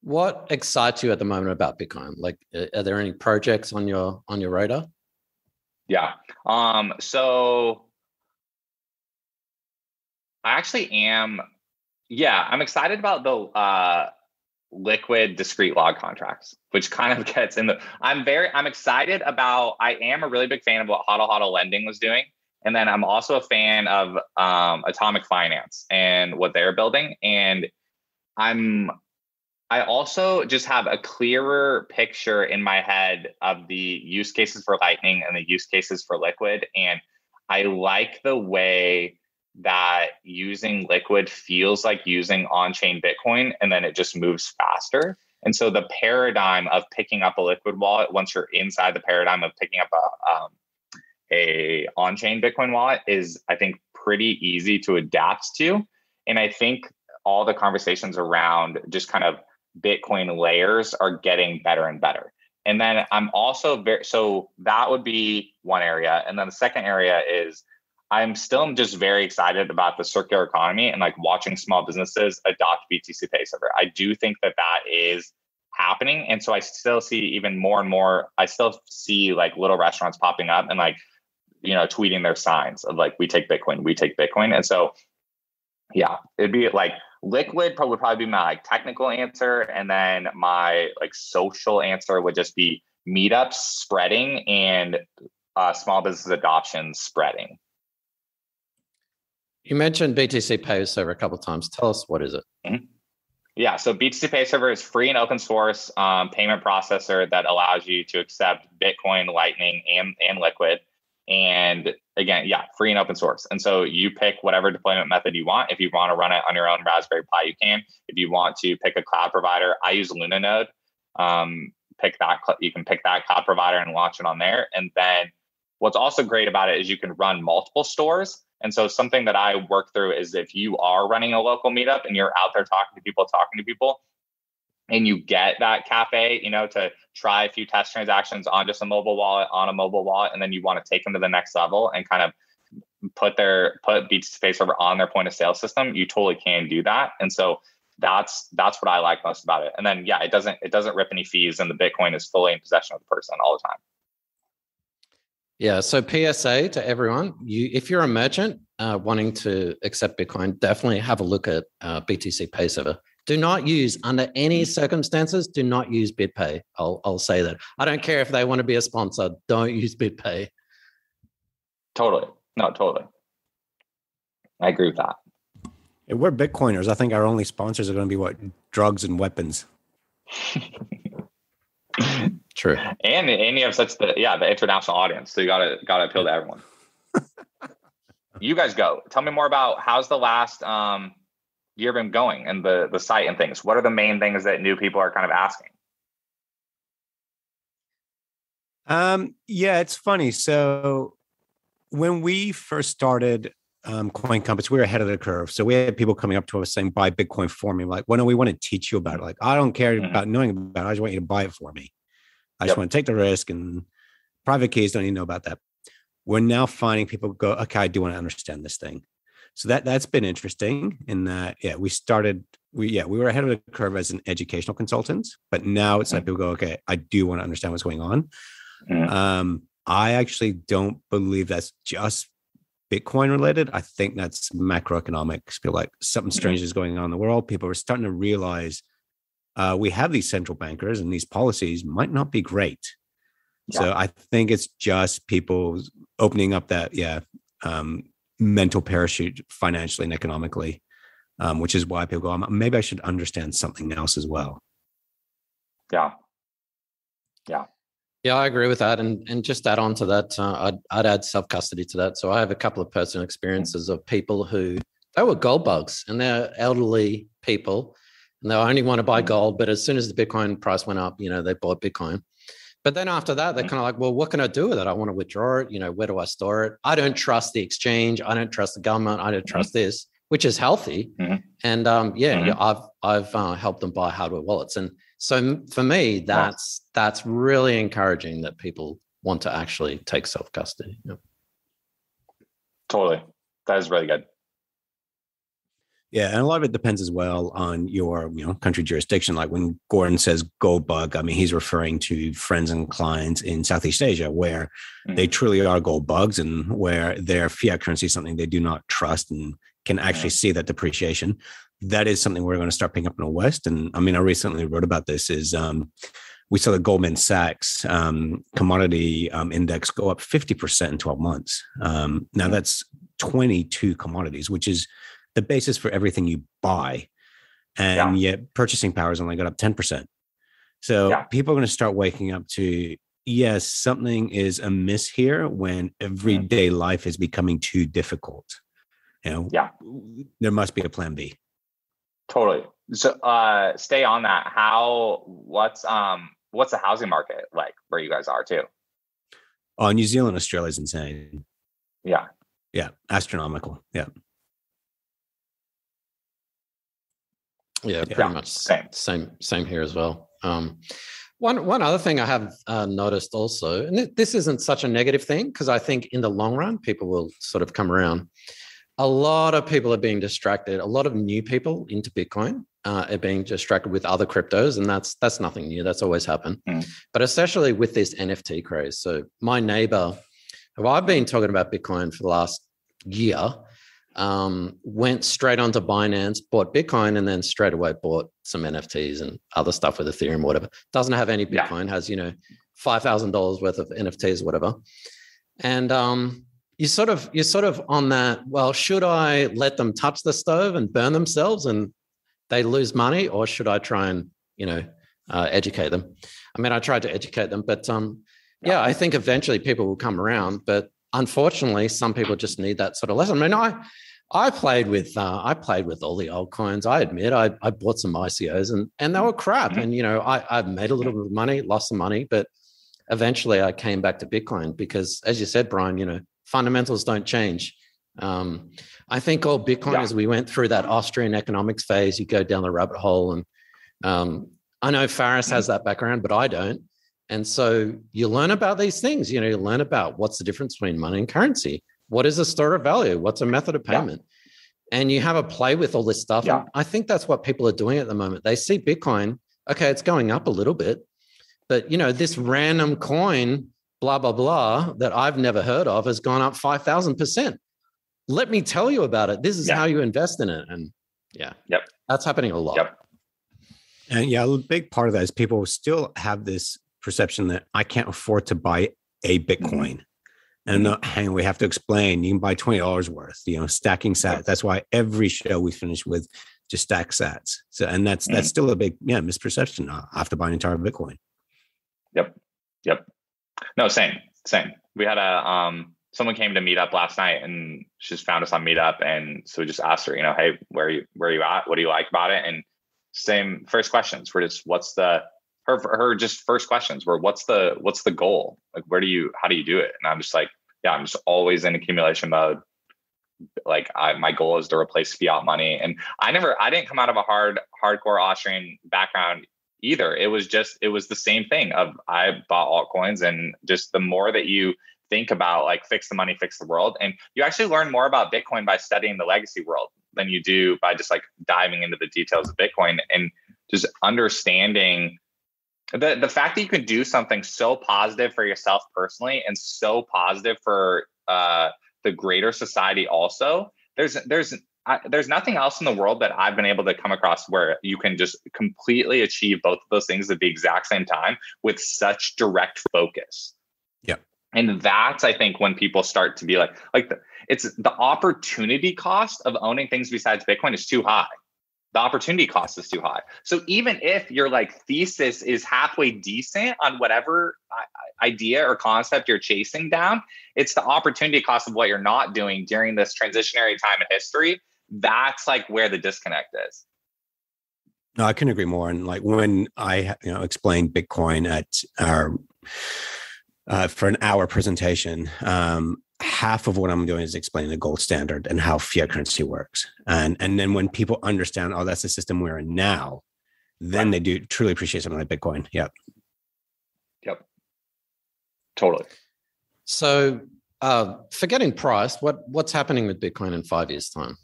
What excites you at the moment about Bitcoin? Like are there any projects on your on your radar? Yeah. Um so I actually am yeah, I'm excited about the uh liquid discrete log contracts, which kind of gets in the. I'm very, I'm excited about. I am a really big fan of what Hodl Hodl Lending was doing, and then I'm also a fan of um, Atomic Finance and what they're building. And I'm, I also just have a clearer picture in my head of the use cases for Lightning and the use cases for Liquid, and I like the way that using liquid feels like using on-chain bitcoin and then it just moves faster. And so the paradigm of picking up a liquid wallet once you're inside the paradigm of picking up a um, a on-chain bitcoin wallet is i think pretty easy to adapt to. And i think all the conversations around just kind of bitcoin layers are getting better and better. And then i'm also very so that would be one area. And then the second area is I'm still just very excited about the circular economy and like watching small businesses adopt BTC Pay Server. I do think that that is happening. And so I still see even more and more, I still see like little restaurants popping up and like, you know, tweeting their signs of like, we take Bitcoin, we take Bitcoin. And so, yeah, it'd be like liquid would probably be my like technical answer. And then my like social answer would just be meetups spreading and uh, small business adoption spreading. You mentioned BTC Pay Server a couple of times. Tell us what is it? Mm-hmm. Yeah, so BTC Pay Server is free and open source um, payment processor that allows you to accept Bitcoin, Lightning, and and Liquid. And again, yeah, free and open source. And so you pick whatever deployment method you want. If you want to run it on your own Raspberry Pi, you can. If you want to pick a cloud provider, I use Lunanode. Um, pick that. You can pick that cloud provider and launch it on there. And then what's also great about it is you can run multiple stores. And so something that I work through is if you are running a local meetup and you're out there talking to people, talking to people, and you get that cafe, you know, to try a few test transactions on just a mobile wallet, on a mobile wallet, and then you want to take them to the next level and kind of put their put BTC Pay Server on their point of sale system, you totally can do that. And so that's that's what I like most about it. And then yeah, it doesn't it doesn't rip any fees, and the Bitcoin is fully in possession of the person all the time. Yeah. So PSA to everyone: you, if you're a merchant uh, wanting to accept Bitcoin, definitely have a look at uh, BTC Pay Server. Do not use under any circumstances. Do not use BitPay. I'll I'll say that. I don't care if they want to be a sponsor. Don't use BitPay. Totally. No. Totally. I agree with that. we're Bitcoiners. I think our only sponsors are going to be what drugs and weapons. True. And and you have such the yeah the international audience, so you gotta gotta appeal to everyone. you guys go. Tell me more about how's the last um year been going and the the site and things. What are the main things that new people are kind of asking? Um, yeah, it's funny. So when we first started um, Coin Compass, we were ahead of the curve. So we had people coming up to us saying, "Buy Bitcoin for me." Like, well, no, we want to teach you about it. Like, I don't care mm-hmm. about knowing about it. I just want you to buy it for me. I yep. just want to take the risk and private keys don't even know about that. We're now finding people go, okay, I do want to understand this thing. So that that's been interesting in that, yeah, we started, we yeah, we were ahead of the curve as an educational consultant, but now it's mm-hmm. like people go, okay, I do want to understand what's going on. Mm-hmm. Um, I actually don't believe that's just Bitcoin related. I think that's macroeconomics. Feel like something mm-hmm. strange mm-hmm. is going on in the world. People are starting to realize uh, we have these central bankers and these policies might not be great. Yeah. So I think it's just people opening up that, yeah, um, mental parachute financially and economically, um, which is why people go, maybe I should understand something else as well. Yeah. Yeah. Yeah, I agree with that, and and just add on to that, uh, I'd I'd add self custody to that. So I have a couple of personal experiences of people who they were gold bugs, and they're elderly people, and they only want to buy gold. But as soon as the Bitcoin price went up, you know, they bought Bitcoin. But then after that, they're mm. kind of like, well, what can I do with it? I want to withdraw it. You know, where do I store it? I don't trust the exchange. I don't trust the government. I don't mm-hmm. trust mm-hmm. this, which is healthy. Mm-hmm. And um, yeah, mm-hmm. yeah, I've I've uh, helped them buy hardware wallets, and so for me, that's that's really encouraging that people want to actually take self custody. Yeah. Totally, that is really good. Yeah, and a lot of it depends as well on your you know country jurisdiction. Like when Gordon says gold bug, I mean he's referring to friends and clients in Southeast Asia where mm-hmm. they truly are gold bugs and where their fiat currency is something they do not trust and can actually see that depreciation. That is something we're going to start picking up in the West. And I mean, I recently wrote about this. Is um, we saw the Goldman Sachs um, commodity um, index go up 50% in 12 months. Um, now mm-hmm. that's 22 commodities, which is the basis for everything you buy. And yeah. yet purchasing power has only got up 10%. So yeah. people are going to start waking up to, yes, something is amiss here when everyday mm-hmm. life is becoming too difficult. You know, yeah, there must be a plan B. Totally. So uh stay on that. How what's um what's the housing market like where you guys are too? Oh, New Zealand, Australia is insane. Yeah. Yeah. Astronomical. Yeah. Yeah, pretty yeah. much same. same same here as well. Um, one one other thing I have uh, noticed also, and th- this isn't such a negative thing because I think in the long run people will sort of come around. A lot of people are being distracted. A lot of new people into Bitcoin uh, are being distracted with other cryptos, and that's that's nothing new. That's always happened, mm. but especially with this NFT craze. So my neighbor, who I've been talking about Bitcoin for the last year, um, went straight onto Binance, bought Bitcoin, and then straight away bought some NFTs and other stuff with Ethereum, whatever. Doesn't have any Bitcoin, yeah. has you know five thousand dollars worth of NFTs, whatever. And um, you sort of you're sort of on that. Well, should I let them touch the stove and burn themselves? And they lose money, or should I try and you know uh, educate them? I mean, I tried to educate them, but um, yeah, I think eventually people will come around. But unfortunately, some people just need that sort of lesson. I mean, I I played with uh, I played with all the old coins. I admit I, I bought some ICOs and and they were crap. Mm-hmm. And you know I I made a little bit of money, lost some money, but eventually I came back to Bitcoin because, as you said, Brian, you know fundamentals don't change. Um, I think all Bitcoin yeah. as we went through that Austrian economics phase, you go down the rabbit hole, and um, I know Faris has mm-hmm. that background, but I don't. And so you learn about these things. You know, you learn about what's the difference between money and currency what is a store of value? What's a method of payment? Yeah. And you have a play with all this stuff. Yeah. I think that's what people are doing at the moment. They see Bitcoin, okay, it's going up a little bit, but you know, this random coin, blah, blah, blah, that I've never heard of has gone up 5,000%. Let me tell you about it. This is yeah. how you invest in it. And yeah, yep. that's happening a lot. Yep. And yeah, a big part of that is people still have this perception that I can't afford to buy a mm-hmm. Bitcoin. Mm-hmm. and not hang we have to explain you can buy $20 worth you know stacking sats. That's why every show we finish with just stack sats. So and that's that's mm. still a big yeah misperception. I have to buy an entire bitcoin. Yep. Yep. No same same. We had a um someone came to meetup last night and she just found us on meetup and so we just asked her you know hey where are you where are you at? What do you like about it? And same first questions were just what's the her her just first questions were what's the what's the goal? Like where do you how do you do it? And i'm just like yeah i'm just always in accumulation mode. Like I, my goal is to replace fiat money. And i never i didn't come out of a hard hardcore austrian background either. It was just it was the same thing of i bought altcoins and just the more that you think about like fix the money fix the world and you actually learn more about bitcoin by studying the legacy world than you do by just like diving into the details of bitcoin and just understanding the the fact that you can do something so positive for yourself personally and so positive for uh, the greater society also there's there's I, there's nothing else in the world that I've been able to come across where you can just completely achieve both of those things at the exact same time with such direct focus. Yeah. And that's I think when people start to be like like the, it's the opportunity cost of owning things besides Bitcoin is too high the opportunity cost is too high. So even if your like thesis is halfway decent on whatever idea or concept you're chasing down, it's the opportunity cost of what you're not doing during this transitionary time in history. That's like where the disconnect is. No, I couldn't agree more. And like when I you know explained Bitcoin at our uh, for an hour presentation, um, half of what I'm doing is explaining the gold standard and how fiat currency works. And and then when people understand, oh, that's the system we're in now, then they do truly appreciate something like Bitcoin. Yep. Yep. Totally. So uh, forgetting price, what what's happening with Bitcoin in five years' time?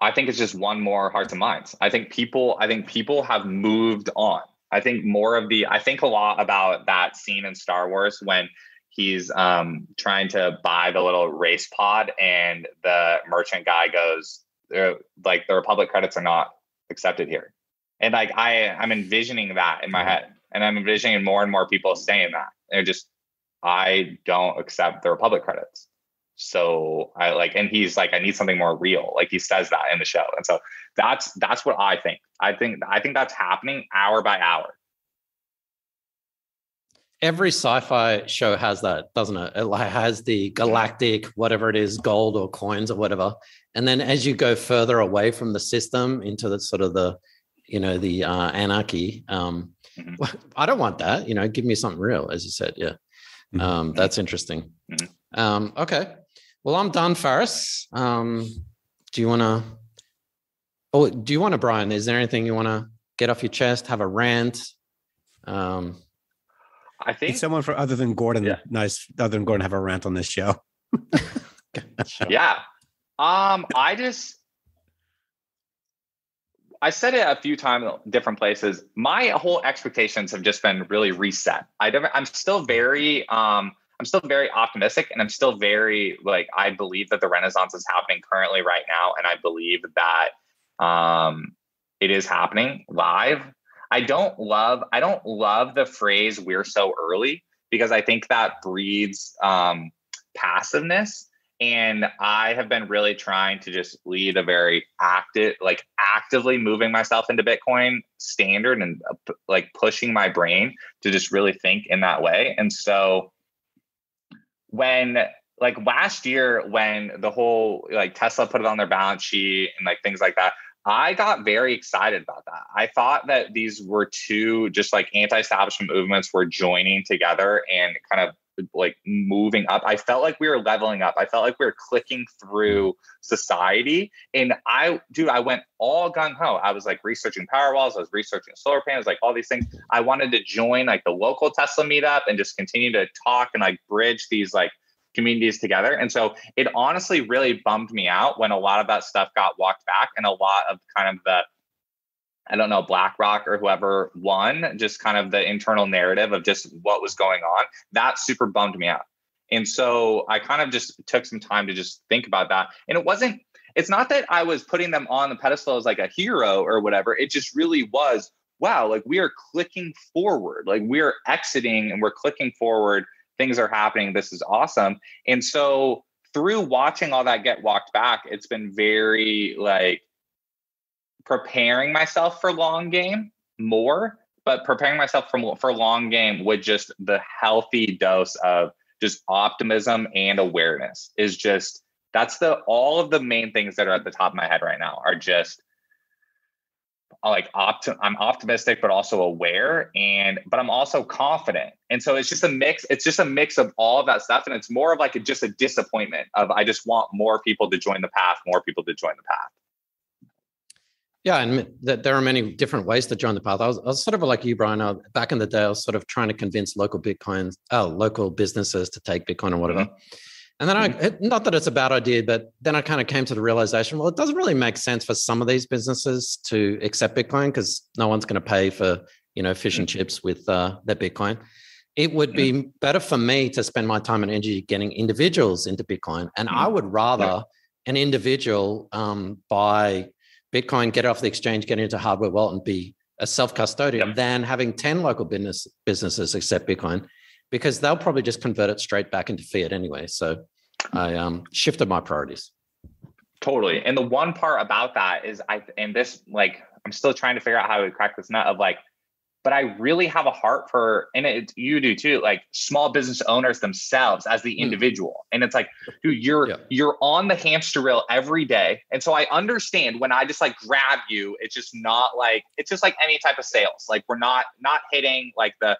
I think it's just one more hearts and minds. I think people, I think people have moved on. I think more of the, I think a lot about that scene in Star Wars when he's um, trying to buy the little race pod, and the merchant guy goes, like the Republic credits are not accepted here, and like I I'm envisioning that in my mm-hmm. head, and I'm envisioning more and more people saying that. They're just I don't accept the Republic credits. So I like, and he's like, I need something more real. Like he says that in the show, and so that's that's what I think. I think I think that's happening hour by hour every sci-fi show has that, doesn't it? It has the galactic, whatever it is, gold or coins or whatever. And then as you go further away from the system into the sort of the, you know, the uh, anarchy, um, mm-hmm. I don't want that. You know, give me something real, as you said. Yeah, mm-hmm. um, that's interesting. Mm-hmm. Um, okay, well, I'm done, Faris. Um, do you want to? Oh, do you want to, Brian? Is there anything you want to get off your chest? Have a rant? Um, I think someone for other than Gordon, yeah. nice, other than Gordon, have a rant on this show. yeah. Um, I just, I said it a few times, different places. My whole expectations have just been really reset. I don't, I'm still very, um, I'm still very optimistic, and I'm still very like I believe that the Renaissance is happening currently right now, and I believe that um, it is happening live. I don't love I don't love the phrase "we're so early" because I think that breeds um, passiveness. and I have been really trying to just lead a very active, like actively moving myself into Bitcoin standard and uh, like pushing my brain to just really think in that way. And so when like last year, when the whole like Tesla put it on their balance sheet and like things like that, I got very excited about that. I thought that these were two just like anti establishment movements were joining together and kind of like moving up. I felt like we were leveling up. I felt like we were clicking through society. And I, dude, I went all gung ho. I was like researching power walls, I was researching solar panels, like all these things. I wanted to join like the local Tesla meetup and just continue to talk and like bridge these like communities together. And so it honestly really bummed me out when a lot of that stuff got walked back and a lot of kind of the I don't know, BlackRock or whoever won, just kind of the internal narrative of just what was going on. That super bummed me out. And so I kind of just took some time to just think about that. And it wasn't, it's not that I was putting them on the pedestal as like a hero or whatever. It just really was, wow, like we are clicking forward, like we're exiting and we're clicking forward. Things are happening. This is awesome. And so through watching all that get walked back, it's been very like, preparing myself for long game more, but preparing myself for for long game with just the healthy dose of just optimism and awareness is just that's the all of the main things that are at the top of my head right now are just Uh, like opt- I'm optimistic but also aware and but I'm also confident. And so it's just a mix it's just a mix of all of that stuff and it's more of like a, just a disappointment of I just want more people to join the path, more people to join the path. Yeah, and that there are many different ways to join the path. I was, I was sort of like you, Brian. I, back in the day, I was sort of trying to convince local Bitcoins, oh, uh, local businesses to take Bitcoin or whatever. Mm-hmm. And then I, mm-hmm. not that it's a bad idea, but then I kind of came to the realization, well, it doesn't really make sense for some of these businesses to accept Bitcoin because no one's going to pay for, you know, fish and mm-hmm. chips with uh, their Bitcoin. It would be better for me to spend my time and energy getting individuals into Bitcoin. And I would rather an individual um, buy Bitcoin, get it off the exchange, get into hardware wallet, and be a self custodian yep. than having 10 local business businesses accept Bitcoin because they'll probably just convert it straight back into fiat anyway. So I um, shifted my priorities. Totally. And the one part about that is I, and this, like, I'm still trying to figure out how to crack this nut of like, but I really have a heart for, and it, you do too, like small business owners themselves as the hmm. individual. Mm. And it's like, dude, you're yeah. you're on the hamster wheel every day, and so I understand when I just like grab you, it's just not like it's just like any type of sales. Like we're not not hitting like the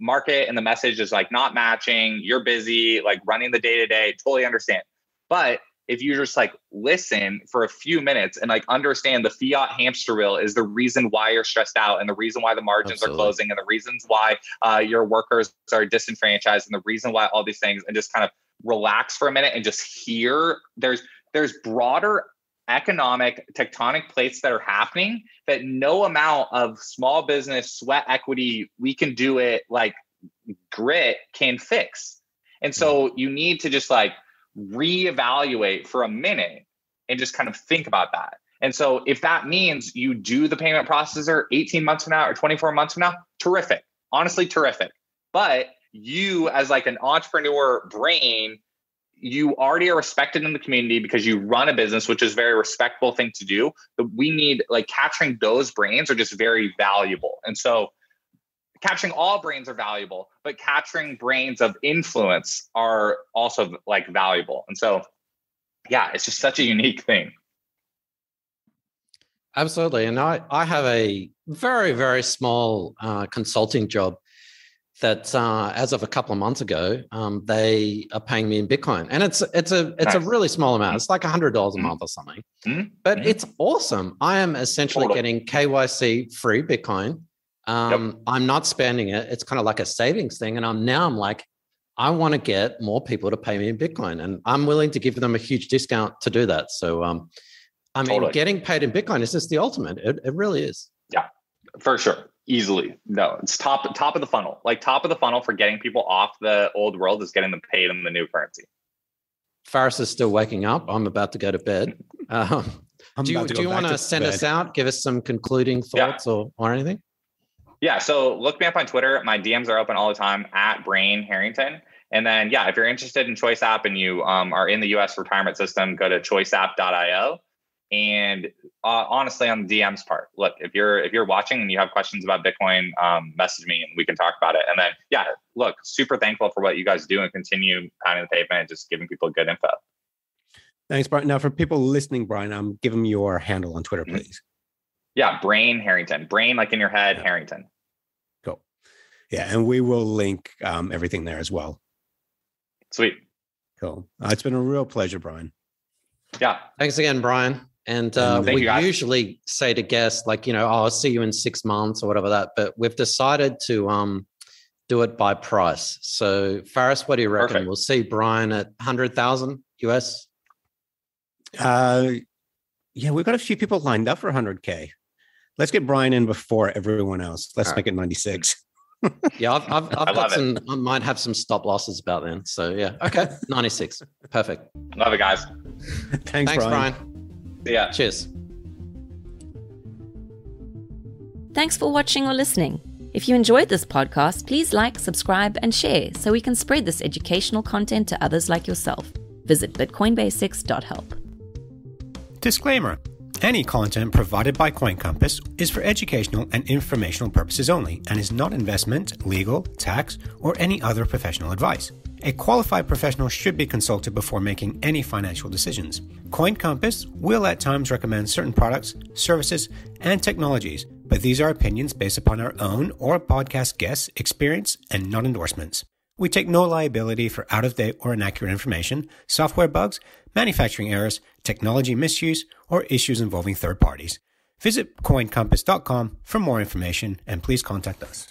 market and the message is like not matching. You're busy, like running the day to day. Totally understand, but if you just like listen for a few minutes and like understand the fiat hamster wheel is the reason why you're stressed out and the reason why the margins Absolutely. are closing and the reasons why uh, your workers are disenfranchised and the reason why all these things and just kind of relax for a minute and just hear there's there's broader economic tectonic plates that are happening that no amount of small business sweat equity we can do it like grit can fix and so mm. you need to just like reevaluate for a minute and just kind of think about that. And so if that means you do the payment processor 18 months from now or 24 months from now, terrific. Honestly, terrific. But you as like an entrepreneur brain, you already are respected in the community because you run a business, which is a very respectable thing to do. But we need like capturing those brains are just very valuable. And so capturing all brains are valuable, but capturing brains of influence are also like valuable. And so, yeah, it's just such a unique thing. Absolutely. And I, I have a very, very small uh, consulting job that uh, as of a couple of months ago, um, they are paying me in Bitcoin. And it's it's a it's nice. a really small amount. It's like $100 a mm-hmm. month or something. Mm-hmm. But mm-hmm. it's awesome. I am essentially getting KYC free Bitcoin um, yep. I'm not spending it. It's kind of like a savings thing. And I'm now I'm like, I want to get more people to pay me in Bitcoin, and I'm willing to give them a huge discount to do that. So, um, I mean, totally. getting paid in Bitcoin is just the ultimate. It, it really is. Yeah, for sure. Easily. No, it's top top of the funnel. Like top of the funnel for getting people off the old world is getting them paid in the new currency. Faris is still waking up. I'm about to go to bed. Um, do you, do you want to send bed. us out? Give us some concluding thoughts yeah. or, or anything? Yeah. So look me up on Twitter. My DMs are open all the time at Brain Harrington. And then, yeah, if you're interested in Choice App and you um, are in the US retirement system, go to choiceapp.io. And uh, honestly, on the DMs part, look, if you're if you're watching and you have questions about Bitcoin, um, message me and we can talk about it. And then, yeah, look, super thankful for what you guys do and continue pounding the pavement and just giving people good info. Thanks, Brian. Now, for people listening, Brian, um, give them your handle on Twitter, Mm-hmm. please. Yeah, Brain Harrington, Brain like in your head, Yeah. Harrington. Cool. Yeah, and we will link um, everything there as well. Sweet. Cool. Uh, it's been a real pleasure, Brian. Yeah, Thanks again, Brian. And uh, we you, usually say to guests, like, you know, oh, I'll see you in six months or whatever that, but we've decided to um, do it by price. So, Faris, what do you reckon? Perfect. We'll see Brian at 100,000 US. Uh, yeah, we've got a few people lined up for 100K. Let's get Brian in before everyone else. Let's All make it 96. Yeah, I've, I've, I've I got love it. some, I might have some stop losses about then. So, yeah. Okay. 96. Perfect. love it, guys. Thanks, Thanks, Brian. Brian. See ya. Cheers. Thanks for watching or listening. If you enjoyed this podcast, please like, subscribe, and share so we can spread this educational content to others like yourself. Visit bitcoinbasics.help. Disclaimer Any content provided by Coin Compass is for educational and informational purposes only and is not investment, legal, tax, or any other professional advice. A qualified professional should be consulted before making any financial decisions. Coin Compass will at times recommend certain products, services, and technologies, but these are opinions based upon our own or podcast guests' experience and not endorsements. We take no liability for out of date or inaccurate information, software bugs, manufacturing errors, technology misuse, or issues involving third parties. Visit coincompass.com for more information and please contact us.